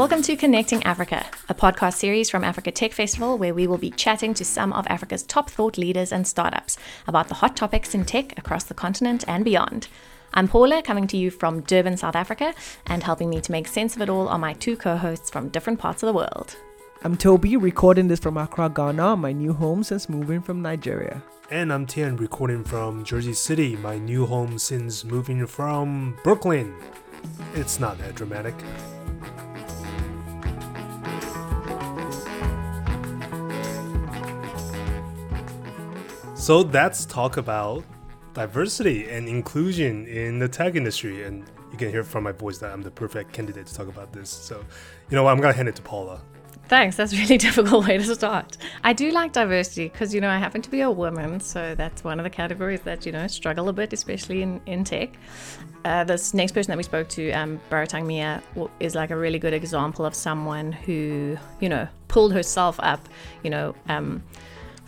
Welcome to Connecting Africa, a podcast series from Africa Tech Festival where we will be chatting to some of Africa's top thought leaders and startups about the hot topics in tech across the continent and beyond. I'm Paula, coming to you from Durban, South Africa, and helping me to make sense of it all are my two co hosts from different parts of the world. I'm Toby, recording this from Accra, Ghana, my new home since moving from Nigeria. And I'm Tian, recording from Jersey City, my new home since moving from Brooklyn. It's not that dramatic. So that's talk about diversity and inclusion in the tech industry. And you can hear from my voice that I'm the perfect candidate to talk about this. So, you know what? I'm going to hand it to Paula. Thanks. That's a really difficult way to start. I do like diversity because, you know, I happen to be a woman. So that's one of the categories that, you know, struggle a bit, especially in, in tech. Uh, this next person that we spoke to, um, Baratang Miya, is like a really good example of someone who, you know, pulled herself up, you know, um,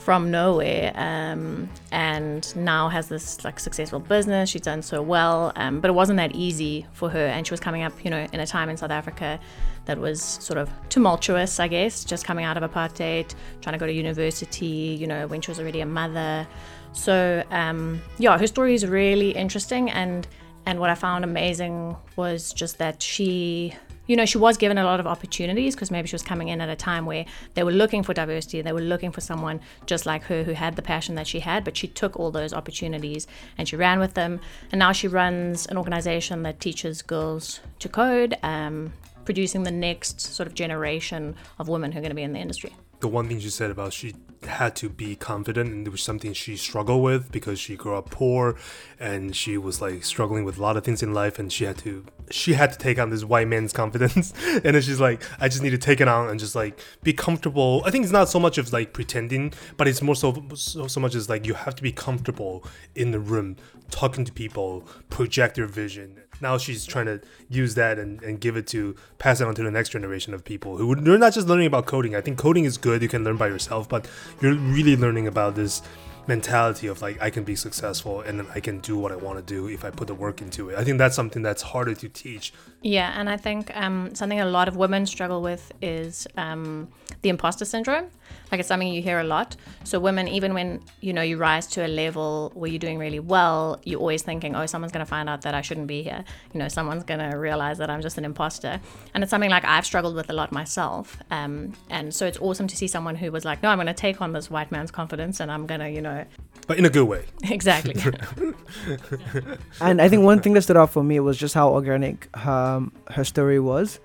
from nowhere um, and now has this like successful business. She's done so well um, but it wasn't that easy for her and she was coming up you know in a time in south africa that was sort of tumultuous i guess just coming out of apartheid trying to go to university you know when she was already a mother. So um, yeah her story is really interesting and and what i found amazing was just that she you know, she was given a lot of opportunities because maybe she was coming in at a time where they were looking for diversity. and They were looking for someone just like her who had the passion that she had, but she took all those opportunities and she ran with them. And now she runs an organization that teaches girls to code, um, producing the next sort of generation of women who are going to be in the industry the one thing she said about she had to be confident and it was something she struggled with because she grew up poor and she was like struggling with a lot of things in life and she had to she had to take on this white man's confidence. And then she's like i just need to take it on and just like be comfortable. I think it's not so much of like pretending but it's more so so, so much as like you have to be comfortable in the room talking to people project your vision now she's trying to use that and, and give it to pass it on to the next generation of people who they're not just learning about coding. I think coding is good, you can learn by yourself, but you're really learning about this mentality of like I can be successful and I can do what I want to do if I put the work into it. I think that's something that's harder to teach. Yeah, and I think um, something a lot of women struggle with is um, the imposter syndrome. Like it's something you hear a lot. So women, even when you know you rise to a level where you're doing really well, you're always thinking, "Oh, someone's going to find out that I shouldn't be here." You know, someone's going to realize that I'm just an imposter. And it's something like I've struggled with a lot myself. Um, and so it's awesome to see someone who was like, "No, I'm going to take on this white man's confidence, and I'm going to, you know." But in a good way. Exactly. and I think one thing that stood out for me was just how organic um, her story was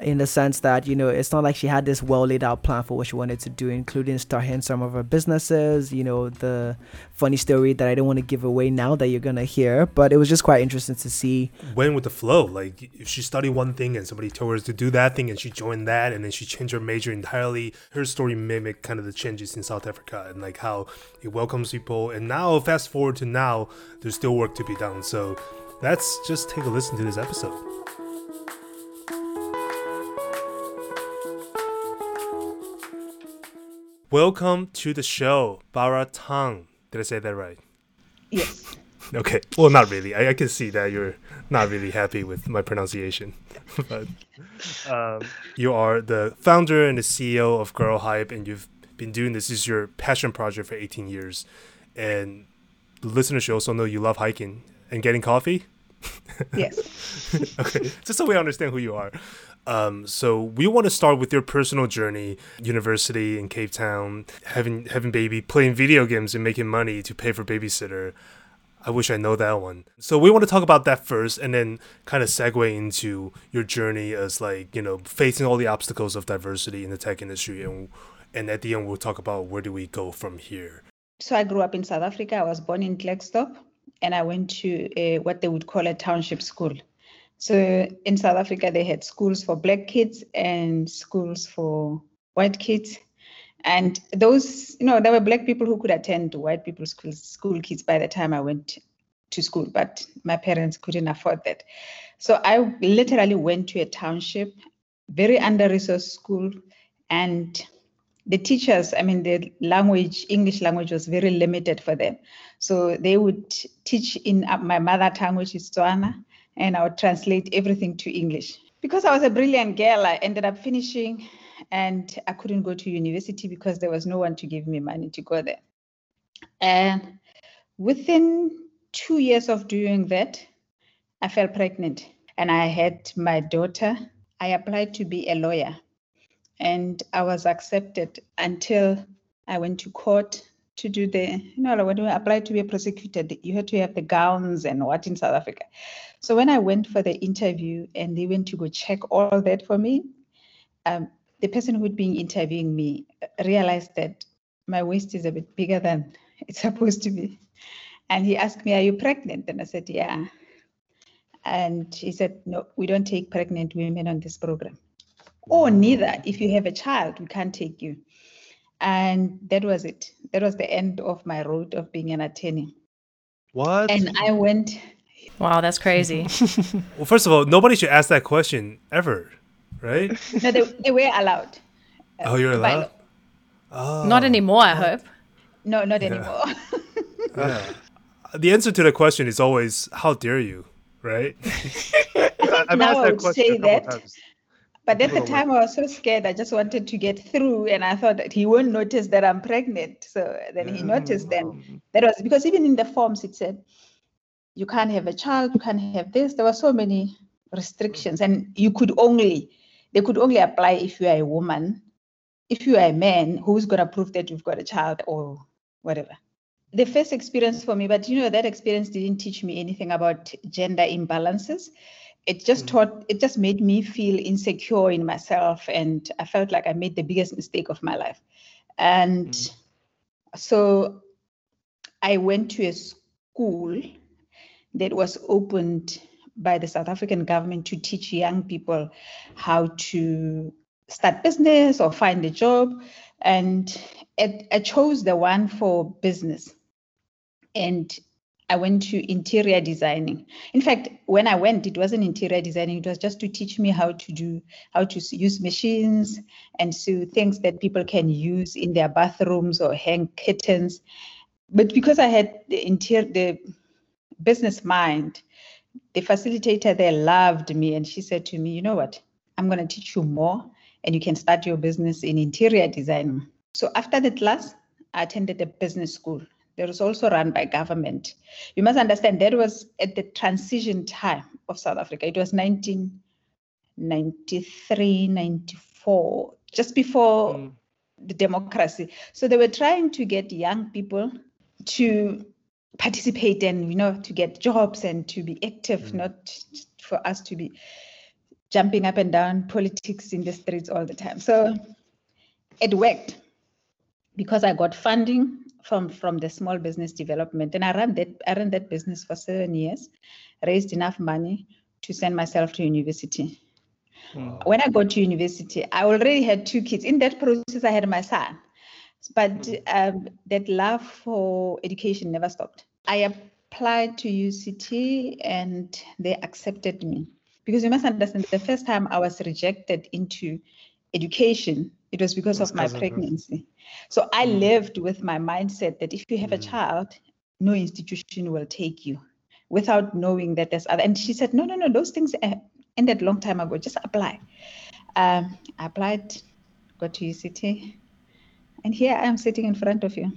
in the sense that you know it's not like she had this well laid out plan for what she wanted to do including starting some of her businesses you know the funny story that i don't want to give away now that you're gonna hear but it was just quite interesting to see. Went with the flow like if she studied one thing and somebody told her to do that thing and she joined that and then she changed her major entirely her story mimicked kind of the changes in south africa and like how it welcomes people. And now fast forward to now there's still work to be done. So let's just take a listen to this episode Welcome to the show, Baratang. Did I say that right? Yes. Okay. Well, not really. I, I can see that you're not really happy with my pronunciation. but um, you are the founder and the CEO of Girlhype, and you've been doing this. this is your passion project for 18 years. And the listeners should also know you love hiking and getting coffee. Yes. okay. Just so we understand who you are. Um, so we want to start with your personal journey, university in Cape Town, having having baby, playing video games and making money to pay for babysitter. I wish I know that one. So we want to talk about that first and then kind of segue into your journey as like, you know, facing all the obstacles of diversity in the tech industry and and at the end we'll talk about where do we go from here. So I grew up in South Africa. I was born in Klerksdorp and I went to a, what they would call a township school. So in South Africa, they had schools for black kids and schools for white kids. And those, you know, there were black people who could attend white people's school, school kids by the time I went to school, but my parents couldn't afford that. So I literally went to a township, very under resourced school, and the teachers, I mean, the language, English language was very limited for them. So they would teach in my mother tongue, which is Tswana, and I would translate everything to English. because I was a brilliant girl, I ended up finishing and I couldn't go to university because there was no one to give me money to go there. And within two years of doing that, I fell pregnant and I had my daughter. I applied to be a lawyer and I was accepted until I went to court to do the, you know, when you apply to be a prosecutor, you had to have the gowns and what in South Africa. So when I went for the interview and they went to go check all that for me, um, the person who'd been interviewing me realized that my waist is a bit bigger than it's supposed to be. And he asked me, Are you pregnant? And I said, Yeah. And he said, No, we don't take pregnant women on this program. Or neither. If you have a child, we can't take you. And that was it. That was the end of my road of being an attorney. What? And I went. Wow, that's crazy. Well, first of all, nobody should ask that question ever, right? No, they, they were allowed. Oh, you're by allowed. Oh, Not anymore, I hope. No, not anymore. yeah. The answer to the question is always, "How dare you?" Right? I- I've now asked I that would question say a couple that. times. But at the time, I was so scared. I just wanted to get through, and I thought that he won't notice that I'm pregnant. So then he noticed. Then mm. that was because even in the forms it said you can't have a child, you can't have this. There were so many restrictions, and you could only they could only apply if you are a woman. If you are a man, who's gonna prove that you've got a child or whatever? The first experience for me, but you know that experience didn't teach me anything about gender imbalances it just mm. taught it just made me feel insecure in myself and i felt like i made the biggest mistake of my life. And mm. so i went to a school that was opened by the south african government to teach young people how to start business or find a job. And it, i chose the one for business. And I went to interior designing. In fact, when I went, it wasn't interior designing, it was just to teach me how to do, how to use machines and so things that people can use in their bathrooms or hang curtains. But because I had the interior, the business mind, the facilitator there loved me and she said to me, you know what, I'm going to teach you more and you can start your business in interior design. So after the class, I attended a business school that was also run by government. You must understand that was at the transition time of South Africa. It was 1993, 94, just before Mm. the democracy. So they were trying to get young people to participate and you know to get jobs and to be active, not for us to be jumping up and down politics in the streets all the time. So it worked because I got funding from from the small business development and I ran that I ran that business for seven years, raised enough money to send myself to university. When I got to university, I already had two kids. In that process, I had my son, but um, that love for education never stopped. I applied to UCT and they accepted me because you must understand the first time I was rejected into education, it was because of my because of your- pregnancy. So I lived with my mindset that if you have a child, no institution will take you without knowing that there's other. And she said, no, no, no, those things ended long time ago. Just apply. Um, I applied, got to UCT, and here I am sitting in front of you.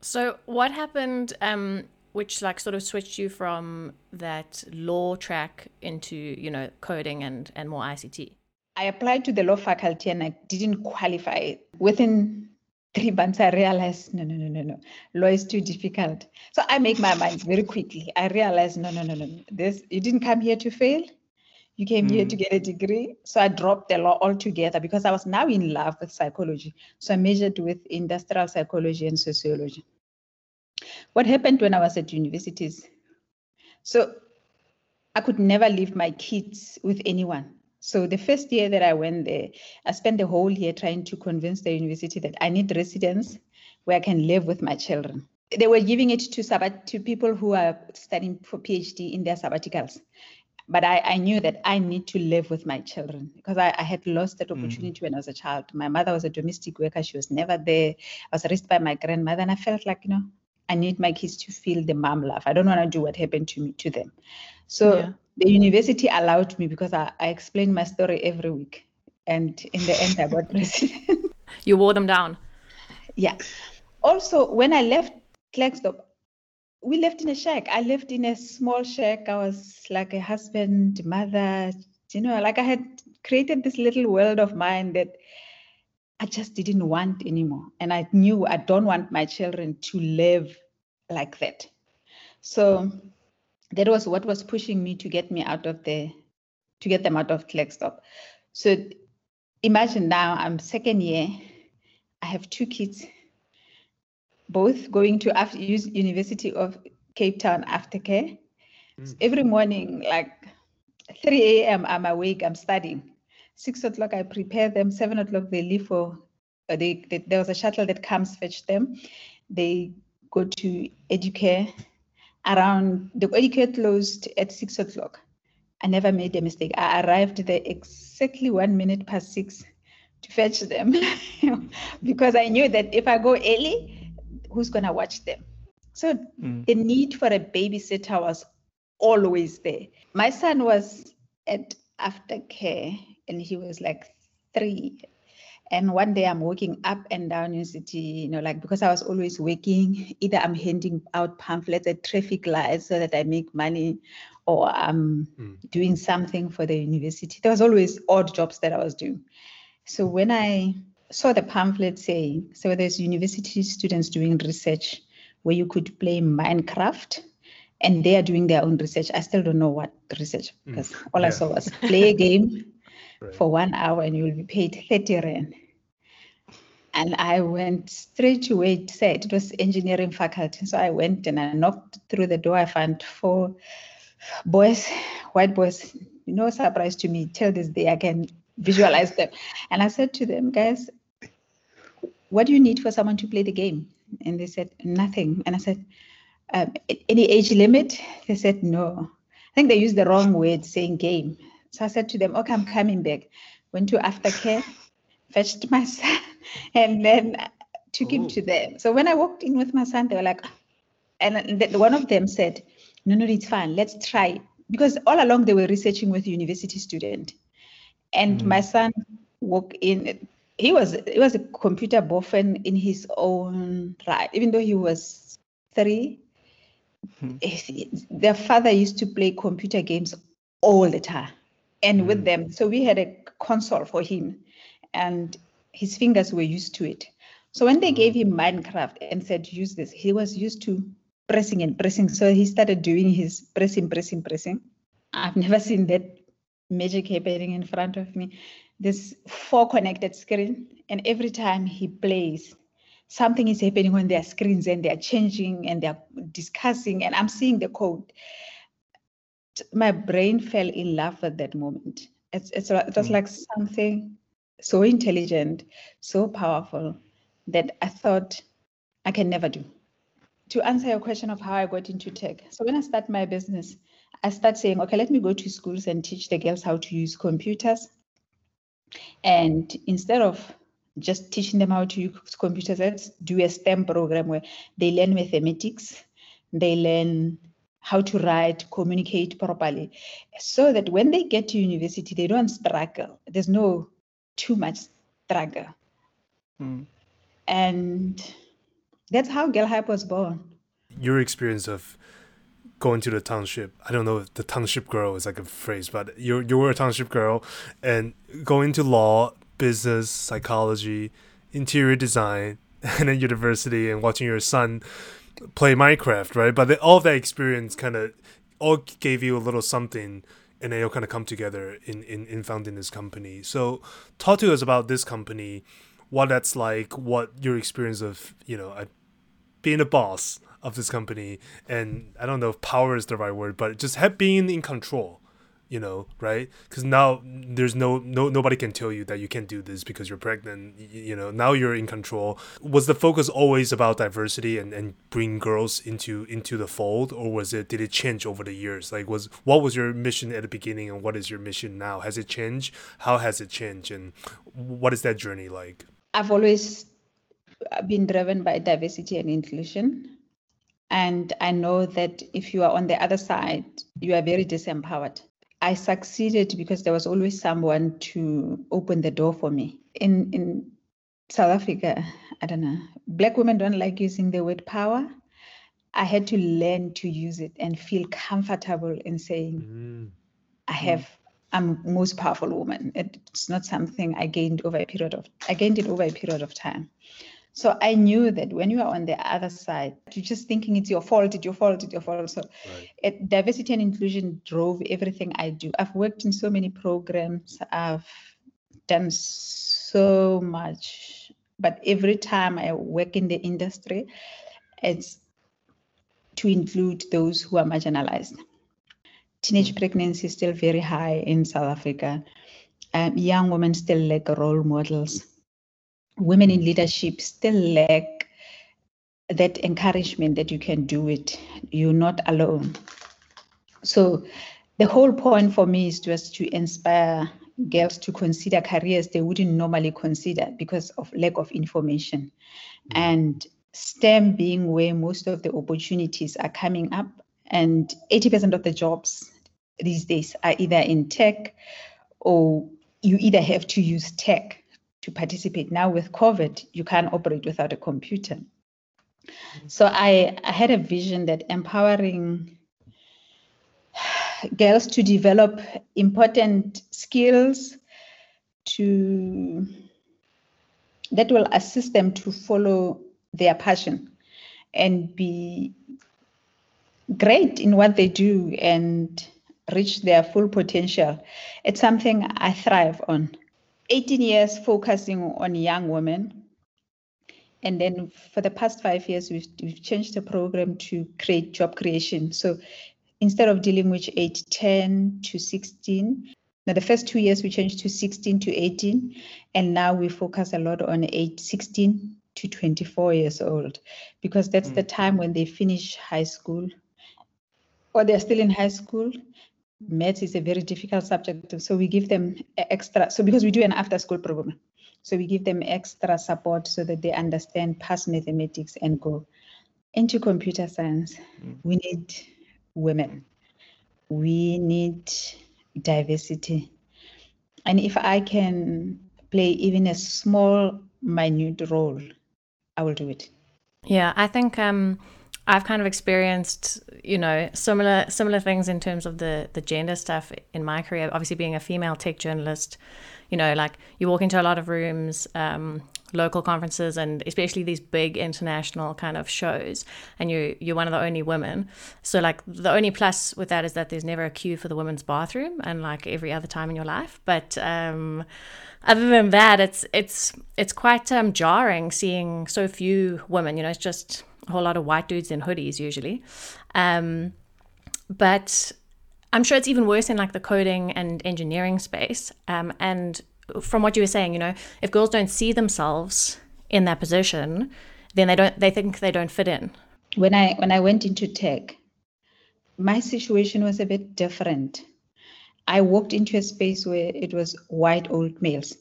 So, what happened, um, which like sort of switched you from that law track into you know coding and and more ICT? I applied to the law faculty and I didn't qualify. Within three months, I realized no, no, no, no, no. Law is too difficult. So I make my mind very quickly. I realized no, no, no, no. This you didn't come here to fail. You came here mm. to get a degree. So I dropped the law altogether because I was now in love with psychology. So I majored with industrial psychology and sociology. What happened when I was at universities? So I could never leave my kids with anyone. So the first year that I went there, I spent the whole year trying to convince the university that I need residence where I can live with my children. They were giving it to sabbat to people who are studying for PhD in their sabbaticals. But I, I knew that I need to live with my children because I, I had lost that mm. opportunity when I was a child. My mother was a domestic worker, she was never there. I was raised by my grandmother, and I felt like, you know, I need my kids to feel the mom love. I don't want to do what happened to me to them. So Yeah. The university allowed me because I, I explained my story every week. And in the end, I got president. You wore them down. yeah. Also, when I left Klerksdorp, we left in a shack. I lived in a small shack. I was like a husband, mother, you know, like I had created this little world of mine that I just didn't want anymore. And I knew I don't want my children to live like that. So that was what was pushing me to get me out of the to get them out of Klerksdorp. So imagine now I'm second year, I have two kids, both going to after, University of Cape Town aftercare. So every morning, like 3 a.m., I'm awake, I'm studying. Six o'clock, I prepare them. Seven o'clock, they leave for, uh, they, they, there was a shuttle that comes fetch them. They go to Educare. Around, the Educare closed at six o'clock. I never made a mistake. I arrived there exactly one minute past six to fetch them because I knew that if I go early, who's going to watch them? So mm. the need for a babysitter was always there. My son was at aftercare and he was like three. And one day I'm walking up and down university, you know, like because I was always working, either I'm handing out pamphlets at traffic lights so that I make money or I'm hmm. doing something for the university. There was always odd jobs that I was doing. So when I saw the pamphlet saying, so there's university students doing research where you could play Minecraft and they are doing their own research. I still don't know what research hmm. because all I saw was play a game For one hour and you will be paid 30 rand. And I went straight to where it said it was engineering faculty. So I went and I knocked through the door. I found four boys, white boys, no surprise to me. Till this day, I can visualize them. And I said to them, guys, what do you need for someone to play the game? And they said, nothing. And I said, um, any age limit? They said, no. I think they used the wrong word saying game. So I said to them, okay, I'm mm-hmm. coming back. Went to aftercare, fetched my son, and then took oh. him to them. So when I walked in with my son, they were like, and th- one of them said, no, no, it's fine. Let's try. Because all along they were researching with a university student. And mm. my son walked in. He was he was a computer buff in his own right, even though he was three. Hmm. he- Their father used to play computer games all the time and with mm. them. So we had a console for him and his fingers were used to it. So when they gave mm. him Minecraft and said, use this, he was used to pressing and pressing. So he started doing his pressing, pressing, pressing. I've never seen that magic happening in front of me. This four connected screen, and every time he plays, something is happening on their screens and they're changing and they're discussing, and I'm seeing the code. My brain fell in love at that moment. It's, it's, it was hmm. like something so intelligent, so powerful that I thought I can never do. To answer your question of how I got into tech, so when I start my business, I start saying, okay, let me go to schools and teach the girls how to use computers. And instead of just teaching them how to use computers, let's do a STEM program where they learn mathematics, they learn how to write, communicate properly, so that when they get to university, they don't struggle. There's no too much struggle. Hmm. And that's how Girlhype was born. Your experience of going to the township. I don't know if the township girl is like a phrase, but you you were a township girl and going to law, business, psychology, interior design, and then university and watching your son play Minecraft, right? But all that experience kind of all gave you a little something and then you'll kind of come together in, in, in founding this company. So talk to us about this company, what that's like, what your experience of, you know, a, being a boss of this company and I don't know if power is the right word, but just have, being in control, you know, right? Because now there's no no nobody can tell you that you can't do this because you're pregnant. You know, now you're in control. Was the focus always about diversity and and bring girls into into the fold, or was it did it change over the years? Like, was what was your mission at the beginning, and what is your mission now? Has it changed? How has it changed, and what is that journey like? I've always been driven by diversity and inclusion. And I know that if you are on the other side, you are very disempowered. I succeeded because there was always someone to open the door for me. In in South Africa, I don't know, black women don't like using the word power. I had to learn to use it and feel comfortable in saying, Mm. I have I'm most powerful woman. It's not something I gained over a period of I gained it over a period of time. So I knew that when you are on the other side, you're just thinking it's your fault, it's your fault, it's your fault. So Right. it, diversity and inclusion drove everything I do. I've worked in so many programs. I've done so much, but every time I work in the industry, it's to include those who are marginalized. Teenage pregnancy is still very high in South Africa. Um, young women still lack role models. Women in leadership still lack that encouragement that you can do it. You're not alone. So the whole point for me is just to inspire girls to consider careers they wouldn't normally consider because of lack of information. And STEM being where most of the opportunities are coming up, and 80% of the jobs these days are either in tech or you either have to use tech to participate. Now with COVID, you can't operate without a computer. So I, I had a vision that empowering girls to develop important skills to that will assist them to follow their passion and be great in what they do and reach their full potential. It's something I thrive on. 18 years focusing on young women. And then for the past five years, we've, we've changed the program to create job creation. So instead of dealing with age 10 to 16, now the first two years we changed to 16 to 18, and now we focus a lot on age 16 to 24 years old, because that's mm. the time when they finish high school or they're still in high school. Maths is a very difficult subject, so we give them extra. So because we do an after-school program, so we give them extra support so that they understand past mathematics and go into computer science. We need women. We need diversity. And if I can play even a small, minute role, I will do it. Yeah, I think um, I've kind of experienced, you know, similar similar things in terms of the the gender stuff in my career. Obviously, being a female tech journalist, you know, like you walk into a lot of rooms, um, local conferences, and especially these big international kind of shows, and you you're one of the only women. So like the only plus with that is that there's never a queue for the women's bathroom, unlike every other time in your life. But um, other than that, it's it's it's quite um, jarring seeing so few women. You know, it's just a whole lot of white dudes in hoodies usually. Um, but I'm sure it's even worse in like the coding and engineering space. Um, and from what you were saying, you know, if girls don't see themselves in that position, then they don't. They think they don't fit in. When I when I went into tech, my situation was a bit different. I walked into a space where it was white old males.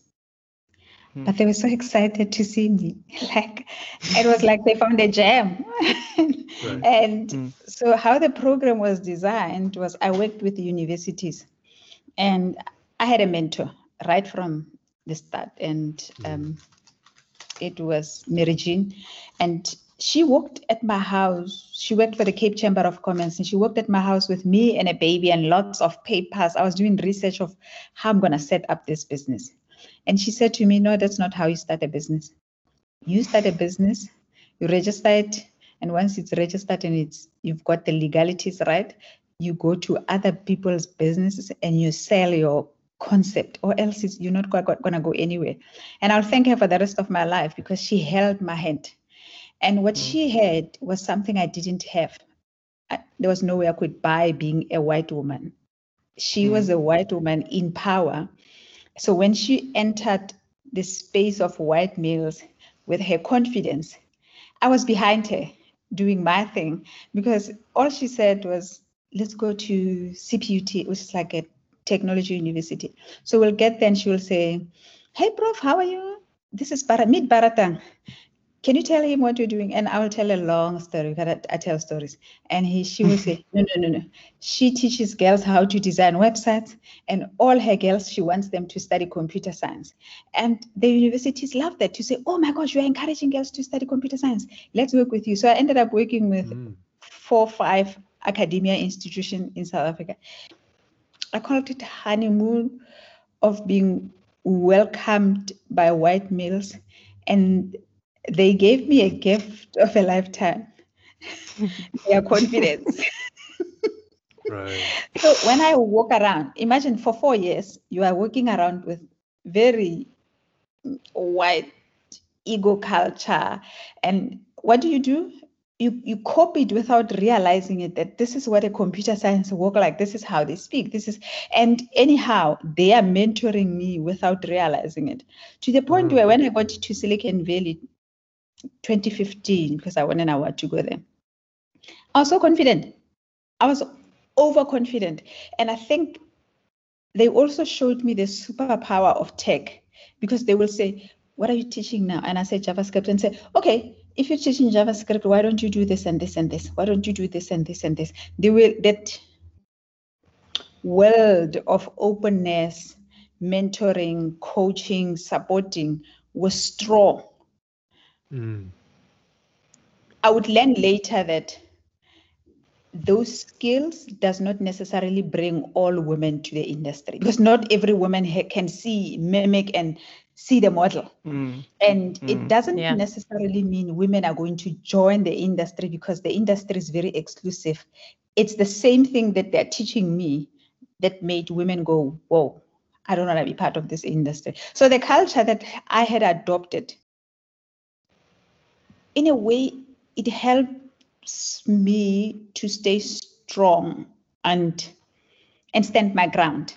But they were so excited to see me. Like it was like they found a gem. And so how the program was designed was I worked with universities and I had a mentor right from the start. And um, it was Mary Jean. And she worked at my house. She worked for the Cape Chamber of Commerce and she worked at my house with me and a baby and lots of papers. I was doing research of how I'm going to set up this business. And she said to me, No, that's not how you start a business. You start a business, you register it, and once it's registered and it's you've got the legalities right, you go to other people's businesses and you sell your concept, or else you're not going to go anywhere. And I'll thank her for the rest of my life because she held my hand. And what mm. she had was something I didn't have. I, there was no way I could buy being a white woman. She was mm. a white woman in power. So when she entered the space of white males with her confidence, I was behind her doing my thing because all she said was, let's go to CPUT, which is like a technology university. So we'll get there and she will say, hey, prof, how are you? This is Bar- meet Baratang. Can you tell him what you're doing? And I will tell a long story because I, I tell stories. And he, she will say, no, no, no, no. She teaches girls how to design websites, and all her girls, she wants them to study computer science. And the universities love that to say, oh my gosh, you're encouraging girls to study computer science. Let's work with you. So I ended up working with Mm. four, five academia institution in South Africa. I called it honeymoon of being welcomed by white males, and they gave me a gift of a lifetime. Their confidence. Right. So when I walk around, imagine for four years, you are walking around with very white ego culture. And what do you do? You, you copy it without realizing it that this is what a computer science work like. This is how they speak. This is, and anyhow, they are mentoring me without realizing it to the point Mm. where when I got to Silicon Valley 2015, because I wanted I want to go there, I was so confident. I was overconfident. And I think they also showed me the superpower of tech because they will say, What are you teaching now? And I say JavaScript and say, Okay, if you're teaching JavaScript, why don't you do this and this and this? Why don't you do this and this and this? They will that world of openness, mentoring, coaching, supporting was strong. Mm. I would learn later that those skills does not necessarily bring all women to the industry because not every woman ha- can see, mimic, and see the model. Mm. And Mm. it doesn't Yeah. necessarily mean women are going to join the industry because the industry is very exclusive. It's the same thing that they're teaching me that made women go, Whoa, I don't want to be part of this industry. So the culture that I had adopted, in a way, it helps me to stay strong and and stand my ground.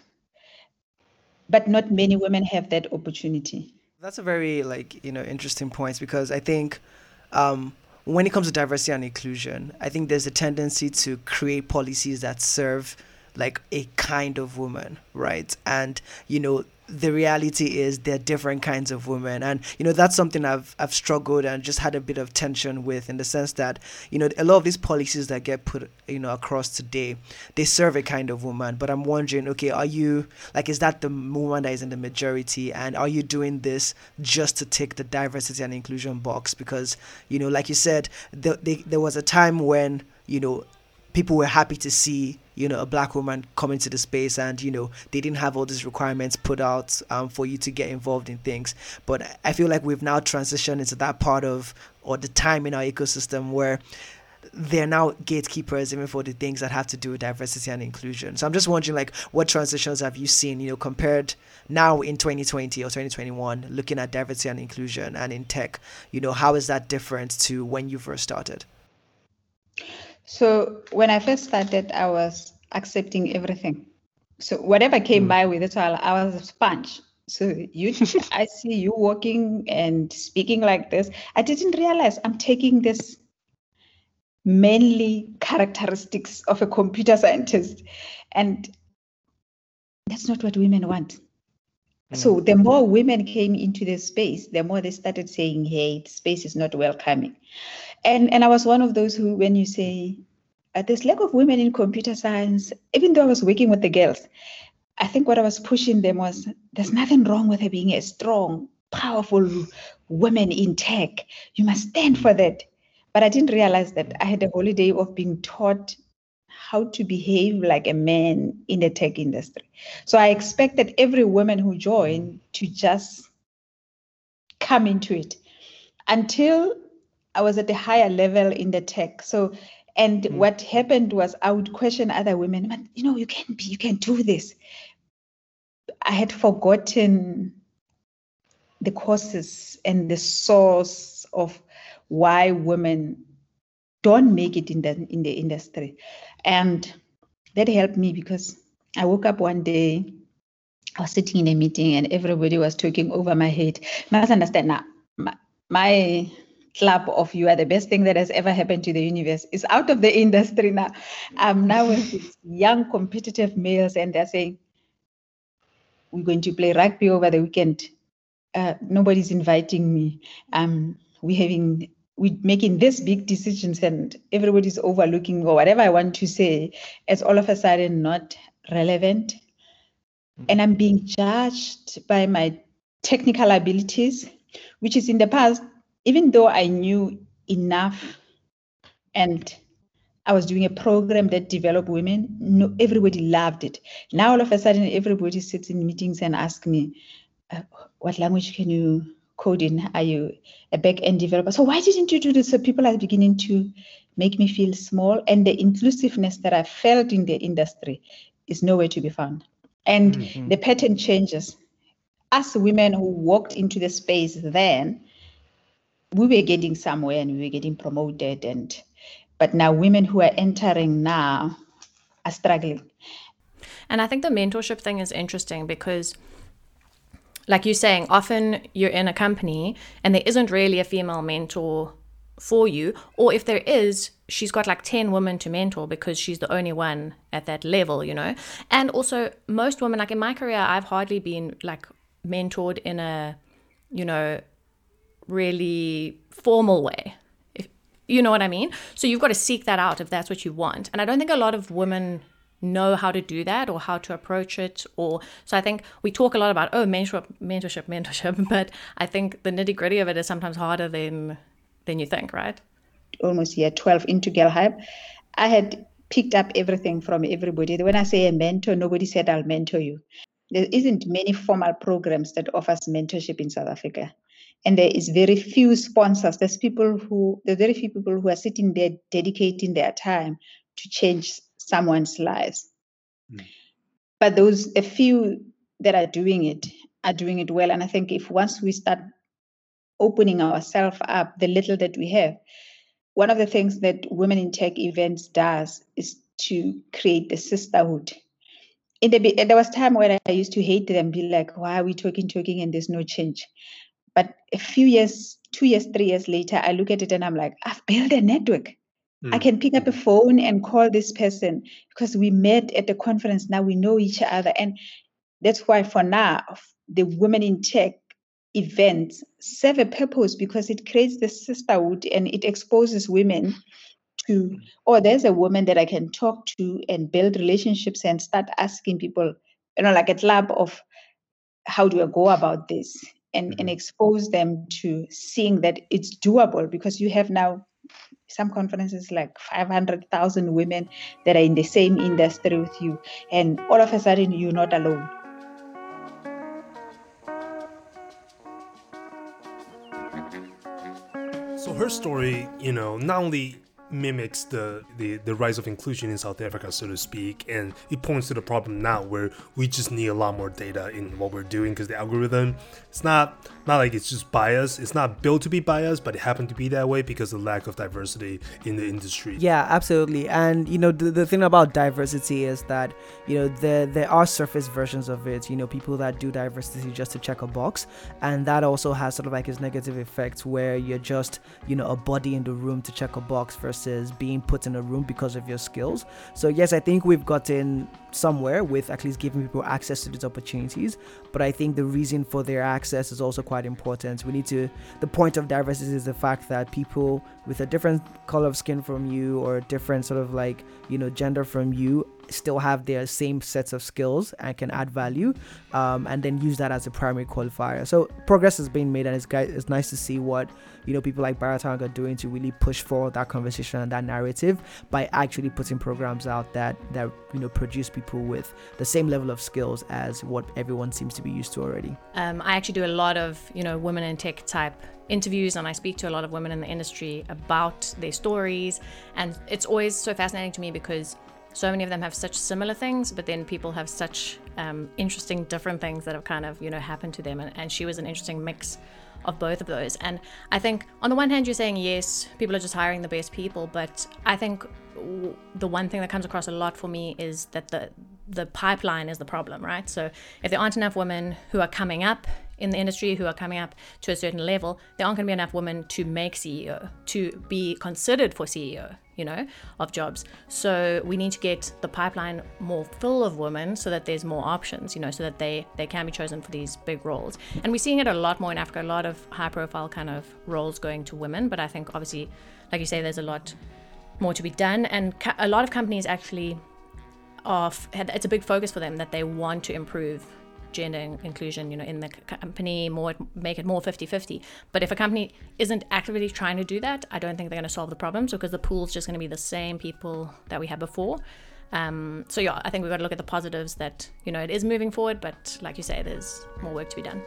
But not many women have that opportunity. That's a very like you know interesting point because I think um, when it comes to diversity and inclusion, I think there's a tendency to create policies that serve like a kind of woman, right? And you know the reality is there are different kinds of women. And you know that's something I've I've struggled and just had a bit of tension with in the sense that you know a lot of these policies that get put you know across today they serve a kind of woman. But I'm wondering okay are you like is that the woman that is in the majority? And are you doing this just to tick the diversity and inclusion box? Because you know like you said the, the, there was a time when you know people were happy to see you know a black woman come into the space and you know they didn't have all these requirements put out um, for you to get involved in things. But i feel like we've now transitioned into that part of or the time in our ecosystem where they're now gatekeepers even for the things that have to do with diversity and inclusion. So i'm just wondering like what transitions have you seen you know compared now in 2020 or 2021 looking at diversity and inclusion and in tech? You know how is that different to when you first started So when I first started, I was accepting everything. So whatever came hmm. by with it, I I was a sponge. So you, I see you walking and speaking like this. I didn't realize I'm taking this mainly characteristics of a computer scientist, and that's not what women want. So hmm. the more women came into the space, the more they started saying, "Hey, the space is not welcoming," and and I was one of those who, when you say uh, there's lack of women in computer science, even though I was working with the girls, I think what I was pushing them was there's nothing wrong with her being a strong, powerful woman in tech. You must stand for that. But I didn't realize that I had a holiday of being taught how to behave like a man in the tech industry. So I expected every woman who joined to just come into it until I was at a higher level in the tech. So, and hmm. what happened was I would question other women, but you know, you can be, you can do this. I had forgotten the causes and the source of why women don't make it in the in the industry and that helped me because i woke up one day i was sitting in a meeting and everybody was talking over my head you must understand now my, my club of you are the best thing that has ever happened to the universe is out of the industry now i'm now with these young competitive males and they're saying we're going to play rugby over the weekend uh, nobody's inviting me. Um, we having we making these big decisions and everybody's overlooking or whatever I want to say, it's all of a sudden not relevant. Mm-hmm. And I'm being judged by my technical abilities, which is in the past, even though I knew enough and I was doing a program that developed women, no, everybody loved it. Now all of a sudden, everybody sits in meetings and asks me, uh, what language can you code in? Are you a back-end developer? So why didn't you do this? So people are beginning to make me feel small. And the inclusiveness that I felt in the industry is nowhere to be found. And mm-hmm. the pattern changes. As women who walked into the space then, we were getting somewhere and we were getting promoted and but now women who are entering now are struggling. And I think the mentorship thing is interesting because like you're saying, often you're in a company and there isn't really a female mentor for you. Or if there is, she's got like 10 women to mentor because she's the only one at that level, you know? And also, most women, like in my career, I've hardly been like mentored in a, you know, really formal way. If, you know what I mean? So you've got to seek that out if that's what you want. And I don't think a lot of women know how to do that or how to approach it or so i think we talk a lot about oh mentorship mentorship mentorship but i think the nitty gritty of it is sometimes harder than than you think right almost year 12 into Girlhype i had picked up everything from everybody when i say a mentor nobody said i'll mentor you there isn't many formal programs that offers mentorship in south africa and there is very few sponsors there's people who there's very few people who are sitting there dedicating their time to change someone's lives. Mm. But those a few that are doing it are doing it well. And I think if once we start opening ourselves up, the little that we have, one of the things that Women in Tech events does is to create the sisterhood. In the there was time when I used to hate them, be like, why are we talking, talking, and there's no change. But a few years, two years, three years later, I look at it and I'm like, I've built a network. Mm. I can pick up a phone and call this person because we met at the conference. Now we know each other. And that's why for now, the Women in Tech events serve a purpose because it creates the sisterhood and it exposes women to, oh, there's a woman that I can talk to and build relationships and start asking people, you know, like a club of how do I go about this? And, and mm-hmm. expose them to seeing that it's doable because you have now some conferences like 500,000 women that are in the same industry with you, and all of a sudden you're not alone. So her story, you know, not only mimics the, the, the rise of inclusion in South Africa, so to speak, and it points to the problem now where we just need a lot more data in what we're doing because the algorithm, it's not not like it's just biased. It's not built to be biased, but it happened to be that way because of the lack of diversity in the industry. Yeah, absolutely. And you know, the, the thing about diversity is that you know there there are surface versions of it. You know, people that do diversity just to check a box, and that also has sort of like its negative effects where you're just you know a body in the room to check a box versus being put in a room because of your skills. So yes, I think we've gotten somewhere with at least giving people access to these opportunities, but I think the reason for their access is also quite important. We need to, the point of diversity is the fact that people with a different color of skin from you or different sort of like, you know, gender from you still have their same sets of skills and can add value um, and then use that as a primary qualifier. So progress has been made and it's, it's nice to see what you know people like Baratang are doing to really push forward that conversation and that narrative by actually putting programs out that that you know produce people with the same level of skills as what everyone seems to be used to already. Um, I actually do a lot of you know women in tech type interviews and I speak to a lot of women in the industry about their stories and it's always so fascinating to me because so many of them have such similar things, but then people have such um, interesting different things that have kind of you know happened to them, and, and she was an interesting mix of both of those. And I think on the one hand, you're saying yes, people are just hiring the best people, but I think the one thing that comes across a lot for me is that the the pipeline is the problem, right? So if there aren't enough women who are coming up in the industry who are coming up to a certain level, there aren't going to be enough women to make CEO, to be considered for CEO, you know, of jobs. So we need to get the pipeline more full of women so that there's more options, you know, so that they, they can be chosen for these big roles. And we're seeing it a lot more in Africa, a lot of high profile kind of roles going to women. But I think obviously, like you say, there's a lot more to be done. And a lot of companies actually are, it's a big focus for them that they want to improve gender inclusion, you know, in the company, more make it more 50-50. But if a company isn't actively trying to do that, I don't think they're going to solve the problems because the pool's just going to be the same people that we had before. Um, so yeah, I think we've got to look at the positives that you know it is moving forward, but like you say, there's more work to be done.